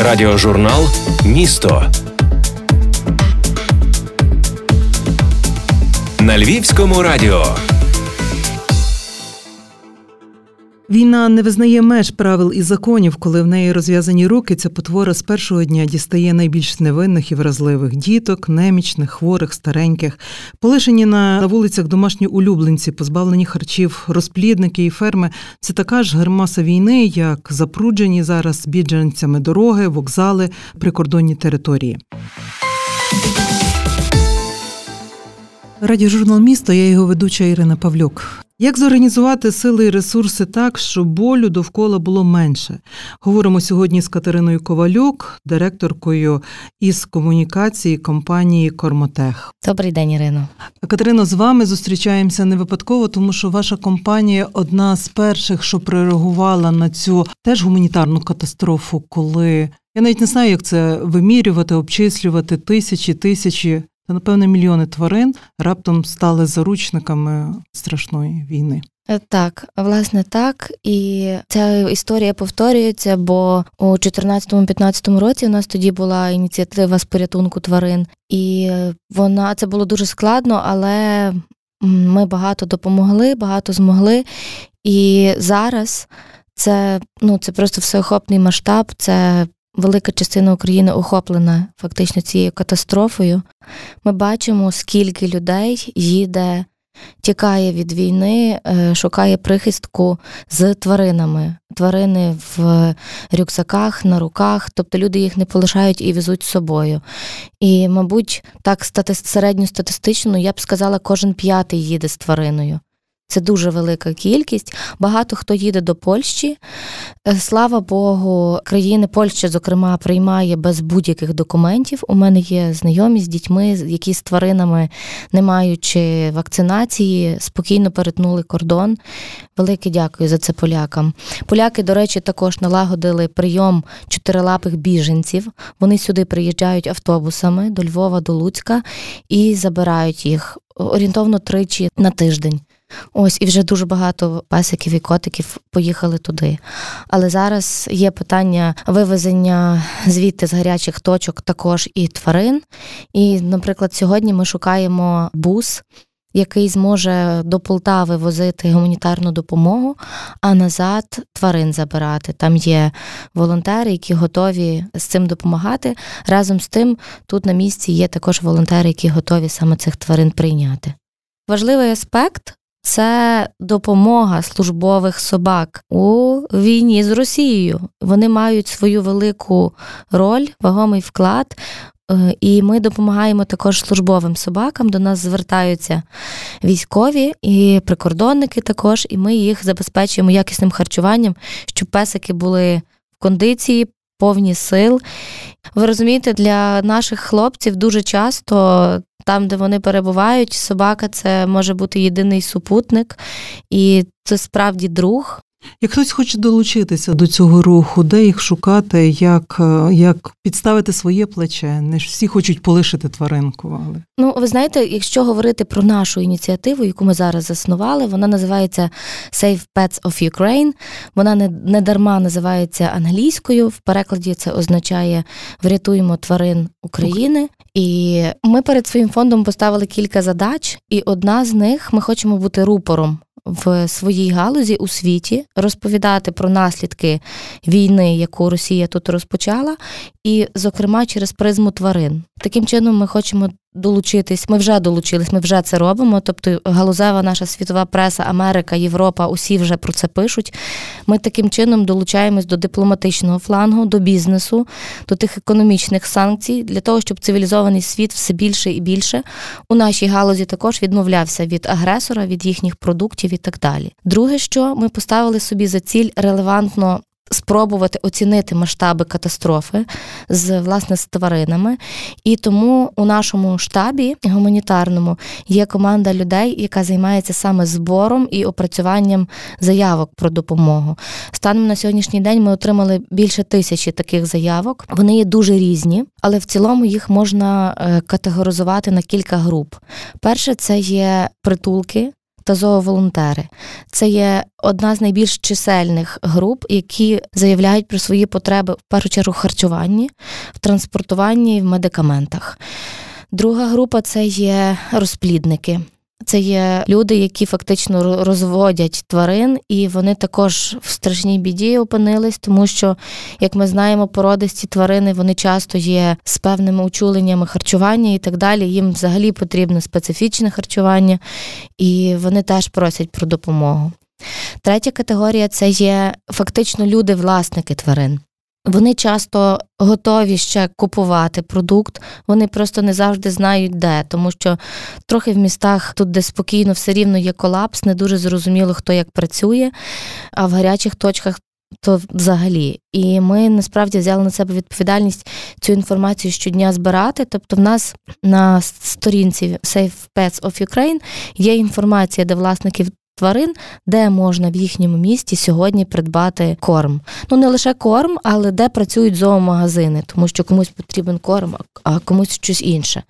Радіожурнал Місто на Львівському радіо. Війна не визнає меж правил і законів, коли в неї розв'язані руки. Ця потвора з першого дня дістає найбільш невинних і вразливих діток, немічних, хворих, стареньких, полишені на вулицях домашні улюбленці, позбавлені харчів, розплідники і ферми. Це така ж гермаса війни, як запруджені зараз біджанцями дороги, вокзали, прикордонні території. Радіожурнал місто, я його ведуча Ірина Павлюк. Як зорганізувати сили і ресурси так, щоб болю довкола було менше? Говоримо сьогодні з Катериною Ковалюк, директоркою із комунікації компанії Кормотех. Добрий день, Ірино. Катерино, з вами зустрічаємося не випадково, тому що ваша компанія одна з перших, що прореагувала на цю теж гуманітарну катастрофу, коли я навіть не знаю, як це вимірювати, обчислювати тисячі тисячі та напевне мільйони тварин раптом стали заручниками страшної війни. Е, так, власне, так, і ця історія повторюється, бо у 2014-2015 році у нас тоді була ініціатива з порятунку тварин, і вона це було дуже складно, але ми багато допомогли, багато змогли. І зараз це ну це просто всеохопний масштаб. Це велика частина України охоплена фактично цією катастрофою. Ми бачимо, скільки людей їде, тікає від війни, е, шукає прихистку з тваринами. Тварини в рюкзаках, на руках, тобто люди їх не полишають і везуть з собою. І, мабуть, так середньостатистично, я б сказала, кожен п'ятий їде з твариною. Це дуже велика кількість. Багато хто їде до Польщі. Е, слава Богу, країни Польща, зокрема, приймає без будь-яких документів. У мене є знайомі з дітьми, які з тваринами, не маючи вакцинації, спокійно перетнули кордон. Велике дякую за це полякам. Поляки, до речі, також налагодили прийом чотирилапих біженців. Вони сюди приїжджають автобусами до Львова, до Луцька і забирають їх орієнтовно тричі на тиждень. Ось і вже дуже багато песиків і котиків поїхали туди. Але зараз є питання вивезення звідти з гарячих точок також і тварин. І, наприклад, сьогодні ми шукаємо бус. Який зможе до Полтави возити гуманітарну допомогу, а назад тварин забирати. Там є волонтери, які готові з цим допомагати. Разом з тим, тут на місці є також волонтери, які готові саме цих тварин прийняти. Важливий аспект це допомога службових собак у війні з Росією. Вони мають свою велику роль, вагомий вклад. Е, і ми допомагаємо також службовим собакам. До нас звертаються військові і прикордонники також, і ми їх забезпечуємо якісним харчуванням, щоб песики були в кондиції, повні сил. Ви розумієте, для наших хлопців дуже часто там, де вони перебувають, собака це може бути єдиний супутник, і це справді друг. Як хтось хоче долучитися до цього руху, де їх шукати, як е, як підставити своє плече? Не ж всі хочуть полишити тваринку. Але ну ви знаєте, якщо говорити про нашу ініціативу, яку ми зараз заснували, вона називається Save Pets of Ukraine. Вона не, не дарма називається англійською. В перекладі це означає врятуємо тварин України. І ми перед своїм фондом поставили кілька задач, і одна з них ми хочемо бути рупором в своїй галузі у світі, розповідати про наслідки війни, яку Росія тут розпочала, і, зокрема, через призму тварин. Таким чином, ми хочемо долучитись. Ми вже долучились, ми вже це робимо. Тобто, галузева наша світова преса, Америка, Європа, усі вже про це пишуть. Ми таким чином долучаємось до дипломатичного флангу, до бізнесу, до тих економічних санкцій для того, щоб цивілізований світ все більше і більше у нашій галузі також відмовлявся від агресора, від їхніх продуктів і так далі. Друге, що ми поставили собі за ціль релевантно спробувати оцінити масштаби катастрофи з власне з тваринами. І тому у нашому штабі гуманітарному є команда людей, яка займається саме збором і опрацюванням заявок про допомогу. Станом на сьогоднішній день ми отримали більше тисячі таких заявок. Вони є дуже різні, але в цілому їх можна е, категоризувати на кілька груп. Перше, це є притулки та зооволонтери. Це є одна з найбільш чисельних груп, які заявляють про свої потреби в першу чергу в харчуванні, в транспортуванні і в медикаментах. Друга група це є розплідники. Це є люди, які фактично розводять тварин, і вони також в страшній біді опинились, тому що, як ми знаємо, породисті тварини вони часто є з певними учуленнями харчування і так далі. Їм взагалі потрібно специфічне харчування, і вони теж просять про допомогу. Третя категорія це є фактично люди-власники тварин. Вони часто готові ще купувати продукт, вони просто не завжди знають де, тому що трохи в містах тут, де спокійно, все рівно є колапс, не дуже зрозуміло, хто як працює, а в гарячих точках. То взагалі, і ми насправді взяли на себе відповідальність цю інформацію щодня збирати. Тобто, в нас на сторінці Safe Pets of Ukraine є інформація, де власники тварин, де можна в їхньому місті сьогодні придбати корм. Ну не лише корм, але де працюють зоомагазини, тому що комусь потрібен корм, а комусь щось інше.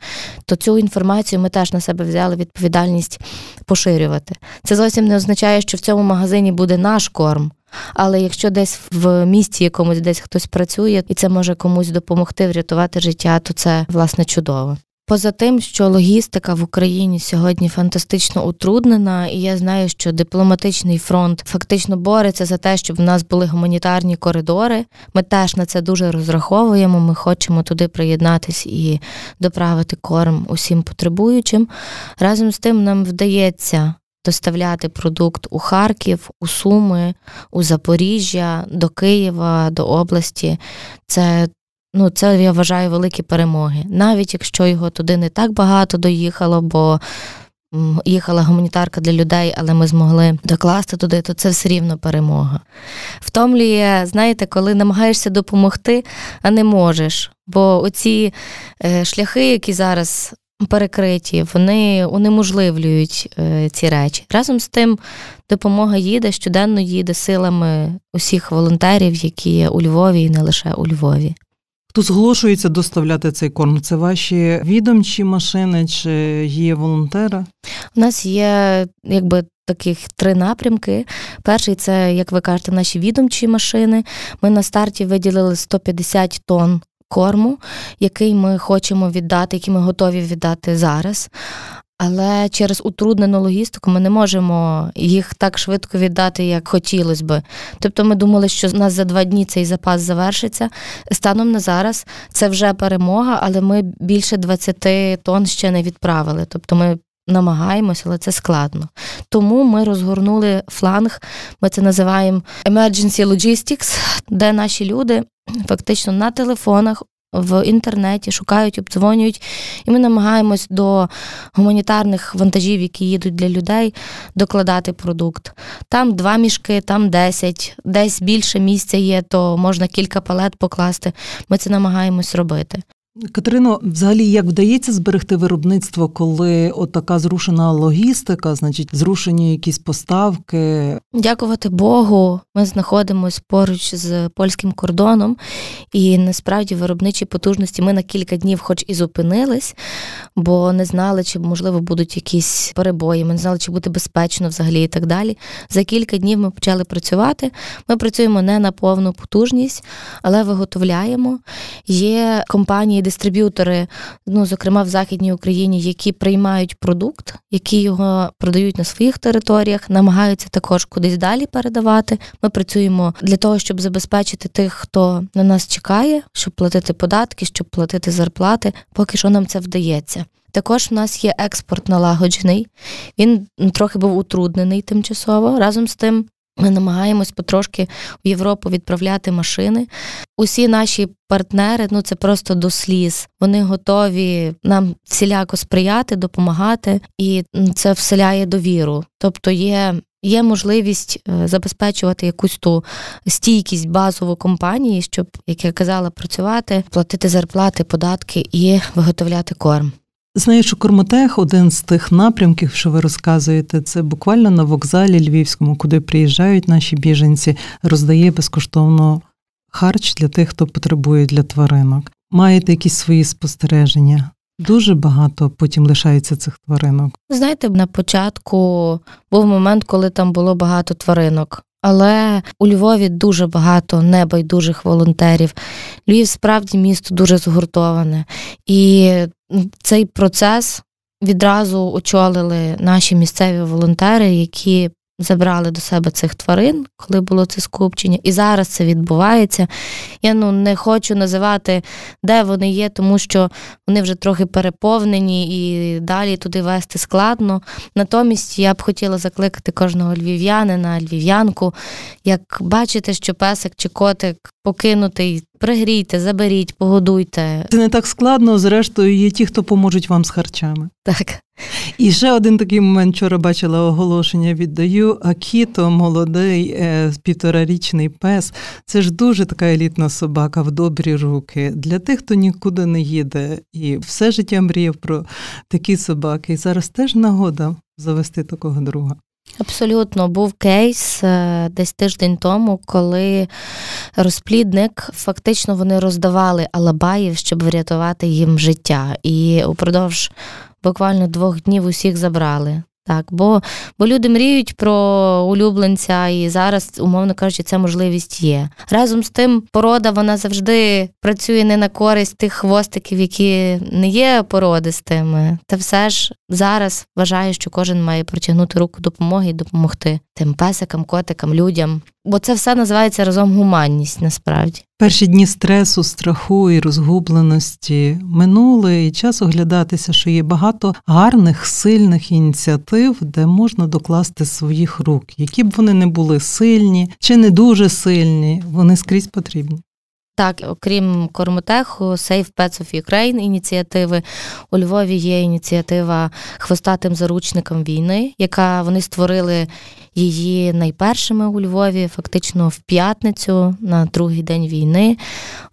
То цю інформацію ми теж на себе взяли відповідальність поширювати. Це зовсім не означає, що в цьому магазині буде наш корм. Але якщо десь в місті якомусь десь хтось працює, і це може комусь допомогти врятувати життя, то це власне чудово. Поза тим, що логістика в Україні сьогодні фантастично утруднена, і я знаю, що дипломатичний фронт фактично бореться за те, щоб в нас були гуманітарні коридори. Ми теж на це дуже розраховуємо. Ми хочемо туди приєднатись і доправити корм усім потребуючим. Разом з тим нам вдається. Доставляти продукт у Харків, у Суми, у Запоріжжя, до Києва, до області. Це Ну, це я вважаю великі перемоги. Навіть якщо його туди не так багато доїхало, бо їхала гуманітарка для людей, але ми змогли докласти туди, то це все рівно перемога. Втомлює, знаєте, коли намагаєшся допомогти, а не можеш. Бо оці е, шляхи, які зараз перекриті, вони унеможливлюють е, ці речі. Разом з тим, допомога їде, щоденно їде силами усіх волонтерів, які є у Львові і не лише у Львові. Хто зголошується доставляти цей корм? Це ваші відомчі машини чи є волонтери? У нас є якби. Таких три напрямки. Перший це, як ви кажете, наші відомчі машини. Ми на старті виділили 150 тонн корму, який ми хочемо віддати, який ми готові віддати зараз. Але через утруднену логістику ми не можемо їх так швидко віддати, як хотілося би. Тобто ми думали, що у нас за два дні цей запас завершиться. Станом на зараз це вже перемога, але ми більше 20 тонн ще не відправили. Тобто ми намагаємося, але це складно. Тому ми розгорнули фланг, ми це називаємо Emergency Logistics, де наші люди фактично на телефонах в інтернеті, шукають, обдзвонюють, і ми намагаємось до гуманітарних вантажів, які їдуть для людей, докладати продукт. Там два мішки, там десять, десь більше місця є, то можна кілька палет покласти. Ми це намагаємось робити. Катерино, взагалі, як вдається зберегти виробництво, коли отака зрушена логістика, значить, зрушені якісь поставки? Дякувати Богу, ми знаходимося поруч з польським кордоном, і насправді виробничі потужності ми на кілька днів, хоч і зупинились, бо не знали, чи можливо будуть якісь перебої. Ми не знали, чи буде безпечно взагалі і так далі. За кілька днів ми почали працювати. Ми працюємо не на повну потужність, але виготовляємо. Є компанії дистриб'ютори, ну зокрема в Західній Україні, які приймають продукт, які його продають на своїх територіях, намагаються також кудись далі передавати. Ми працюємо для того, щоб забезпечити тих, хто на нас чекає, щоб платити податки, щоб платити зарплати. Поки що нам це вдається. Також в нас є експорт налагоджений. Він трохи був утруднений тимчасово. Разом з тим ми намагаємось потрошки в Європу відправляти машини. Усі наші партнери, ну це просто до сліз. Вони готові нам всіляко сприяти, допомагати, і це вселяє довіру. Тобто є. Є можливість е, забезпечувати якусь ту стійкість базову компанії, щоб, як я казала, працювати, платити зарплати, податки і виготовляти корм. Знаю, що Кормотех один з тих напрямків, що ви розказуєте, це буквально на вокзалі Львівському, куди приїжджають наші біженці, роздає безкоштовно харч для тих, хто потребує для тваринок. Маєте якісь свої спостереження? Дуже багато потім лишається цих тваринок. Знаєте, на початку був момент, коли там було багато тваринок. Але у Львові дуже багато небайдужих волонтерів. Львів справді місто дуже згуртоване. І цей процес відразу очолили наші місцеві волонтери, які забрали до себе цих тварин, коли було це скупчення, і зараз це відбувається. Я ну не хочу називати, де вони є, тому що вони вже трохи переповнені і далі туди вести складно. Натомість я б хотіла закликати кожного львів'янина, львів'янку, як бачите, що песик чи котик покинутий. Пригрійте, заберіть, погодуйте. Це не так складно. Зрештою, є ті, хто поможуть вам з харчами. Так. І ще один такий момент вчора бачила оголошення. Віддаю Акіто, молодий е, півторарічний пес. Це ж дуже така елітна собака в добрі руки. Для тих, хто нікуди не їде, і все життя мріяв про такі собаки. І зараз теж нагода завести такого друга. Абсолютно був кейс е, десь тиждень тому, коли розплідник фактично вони роздавали алабаїв, щоб врятувати їм життя. І упродовж буквально двох днів усіх забрали. Так, бо бо люди мріють про улюбленця, і зараз, умовно кажучи, ця можливість є. Разом з тим, порода вона завжди працює не на користь тих хвостиків, які не є породистими. Та все ж зараз вважаю, що кожен має протягнути руку допомоги і допомогти тим песикам, котикам, людям. Бо це все називається разом гуманність насправді. Перші дні стресу, страху і розгубленості минули, і час оглядатися, що є багато гарних, сильних ініціатив, де можна докласти своїх рук, які б вони не були сильні чи не дуже сильні, вони скрізь потрібні. Так, окрім Кормотеху, Save Pets of Ukraine ініціативи у Львові є ініціатива хвостатим заручникам війни, яка вони створили її найпершими у Львові, фактично в п'ятницю на другий день війни.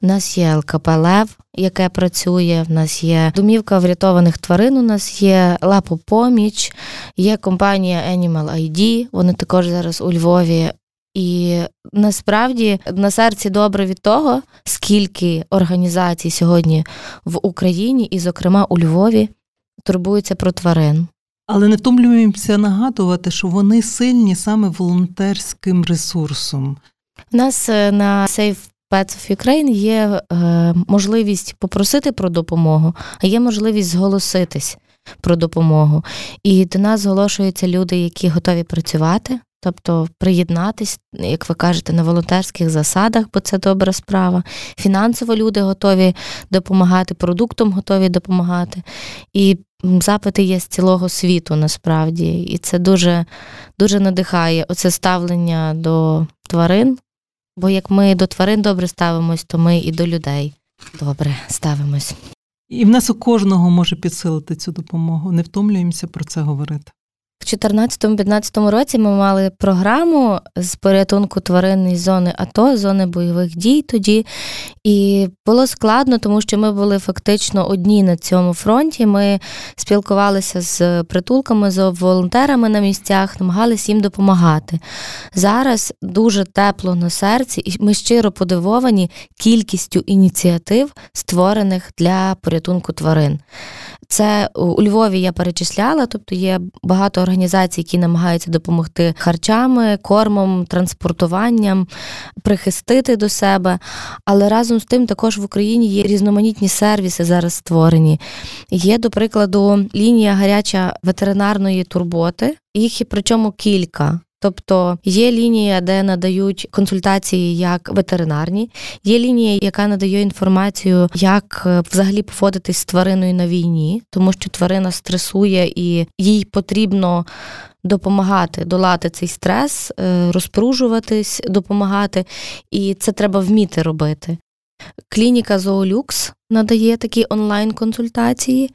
У нас є ЛКП Лев, яке працює. В нас є домівка врятованих тварин. У нас є лапопоміч, є компанія Animal ID, Вони також зараз у Львові. І насправді на серці добре від того, скільки організацій сьогодні в Україні, і, зокрема, у Львові, турбуються про тварин. Але не втомлюємося нагадувати, що вони сильні саме волонтерським ресурсом. У нас е, на Save Pets of Ukraine є е, можливість попросити про допомогу, а є можливість зголоситись про допомогу. І до нас зголошуються люди, які готові працювати. Тобто приєднатись, як ви кажете, на волонтерських засадах, бо це добра справа. Фінансово люди готові допомагати, продуктом готові допомагати. І запити є з цілого світу насправді. І це дуже дуже надихає оце ставлення до тварин. Бо як ми до тварин добре ставимось, то ми і до людей добре ставимось. І в нас у кожного може підсилити цю допомогу. Не втомлюємося про це говорити. В 2014-2015 році ми мали програму з порятунку тварин із зони АТО, зони бойових дій тоді. І було складно, тому що ми були фактично одні на цьому фронті. Ми спілкувалися з притулками, з волонтерами на місцях, намагалися їм допомагати. Зараз дуже тепло на серці, і ми щиро подивовані кількістю ініціатив, створених для порятунку тварин. Це у Львові я перечисляла, тобто є багато організацій, які намагаються допомогти харчами, кормом, транспортуванням, прихистити до себе. Але разом з тим також в Україні є різноманітні сервіси зараз створені. Є, до прикладу, лінія гаряча ветеринарної турботи, їх і причому кілька. Тобто є лінія, де надають консультації як ветеринарні, є лінія, яка надає інформацію, як е, взагалі поводитись з твариною на війні, тому що тварина стресує і їй потрібно. Допомагати долати цей стрес, е, розпружуватись, допомагати, і це треба вміти робити. Клініка Зоолюкс надає такі онлайн-консультації,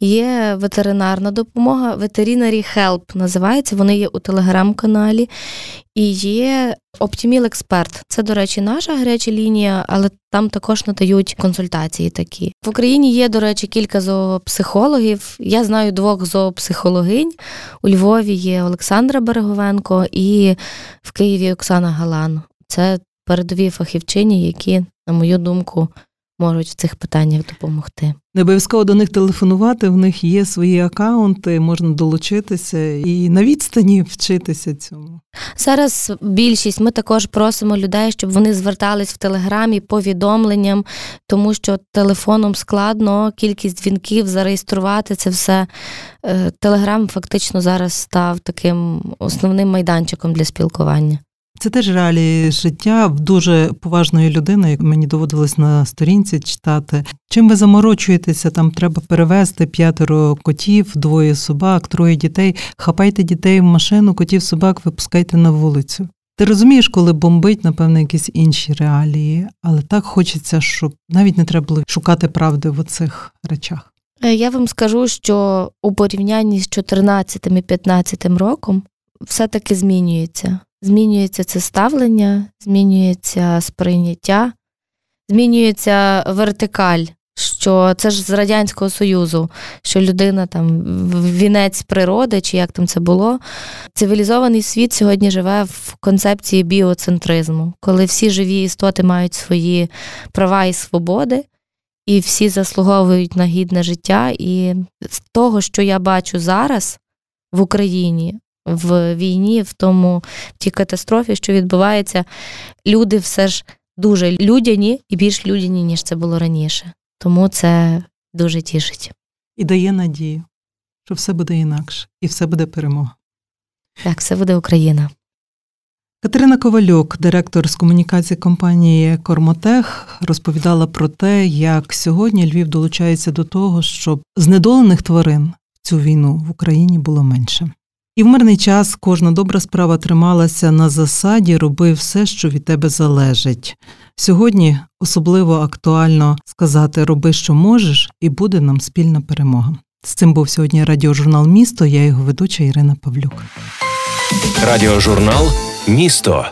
є ветеринарна допомога, Veterinary Help називається, вони є у телеграм-каналі. І є Optimal Expert. Це, до речі, наша гаряча лінія, але там також надають консультації такі. В Україні є, до речі, кілька зоопсихологів. Я знаю двох зоопсихологинь. У Львові є Олександра Береговенко і в Києві Оксана Галан. Це передові фахівчині, які, на мою думку, можуть в цих питаннях допомогти. Не обов'язково до них телефонувати, в них є свої акаунти, можна долучитися і на відстані вчитися цьому. Зараз більшість ми також просимо людей, щоб вони звертались в телеграмі повідомленням, тому що телефоном складно кількість дзвінків зареєструвати це все. Е, телеграм фактично зараз став таким основним майданчиком для спілкування. Це теж реалії життя в дуже поважної людини, як мені доводилось на сторінці читати. Чим ви заморочуєтеся? Там треба перевезти п'ятеро котів, двоє собак, троє дітей. Хапайте дітей в машину, котів, собак, випускайте на вулицю. Ти розумієш, коли бомбить, напевно, якісь інші реалії, але так хочеться, щоб навіть не треба було шукати правди в оцих речах. Е, я вам скажу, що у порівнянні з 14-15 роком все-таки змінюється. Змінюється це ставлення, змінюється сприйняття, змінюється вертикаль, що це ж з Радянського Союзу, що людина там вінець природи, чи як там це було. Цивілізований світ сьогодні живе в концепції біоцентризму, коли всі живі істоти мають свої права і свободи, і всі заслуговують на гідне життя. І з того, що я бачу зараз в Україні, в війні, в тому в тій катастрофі, що відбувається, люди все ж дуже людяні і більш людяні, ніж це було раніше. Тому це дуже тішить. І дає надію, що все буде інакше, і все буде перемога. Так, все буде Україна. Катерина Ковальок, директор з комунікації компанії Кормотех, розповідала про те, як сьогодні Львів долучається до того, щоб знедолених тварин в цю війну в Україні було менше. І в мирний час кожна добра справа трималася на засаді, роби все, що від тебе залежить. Сьогодні особливо актуально сказати роби, що можеш, і буде нам спільна перемога. З цим був сьогодні радіожурнал Місто. Я його ведуча Ірина Павлюк. Радіожурнал Місто.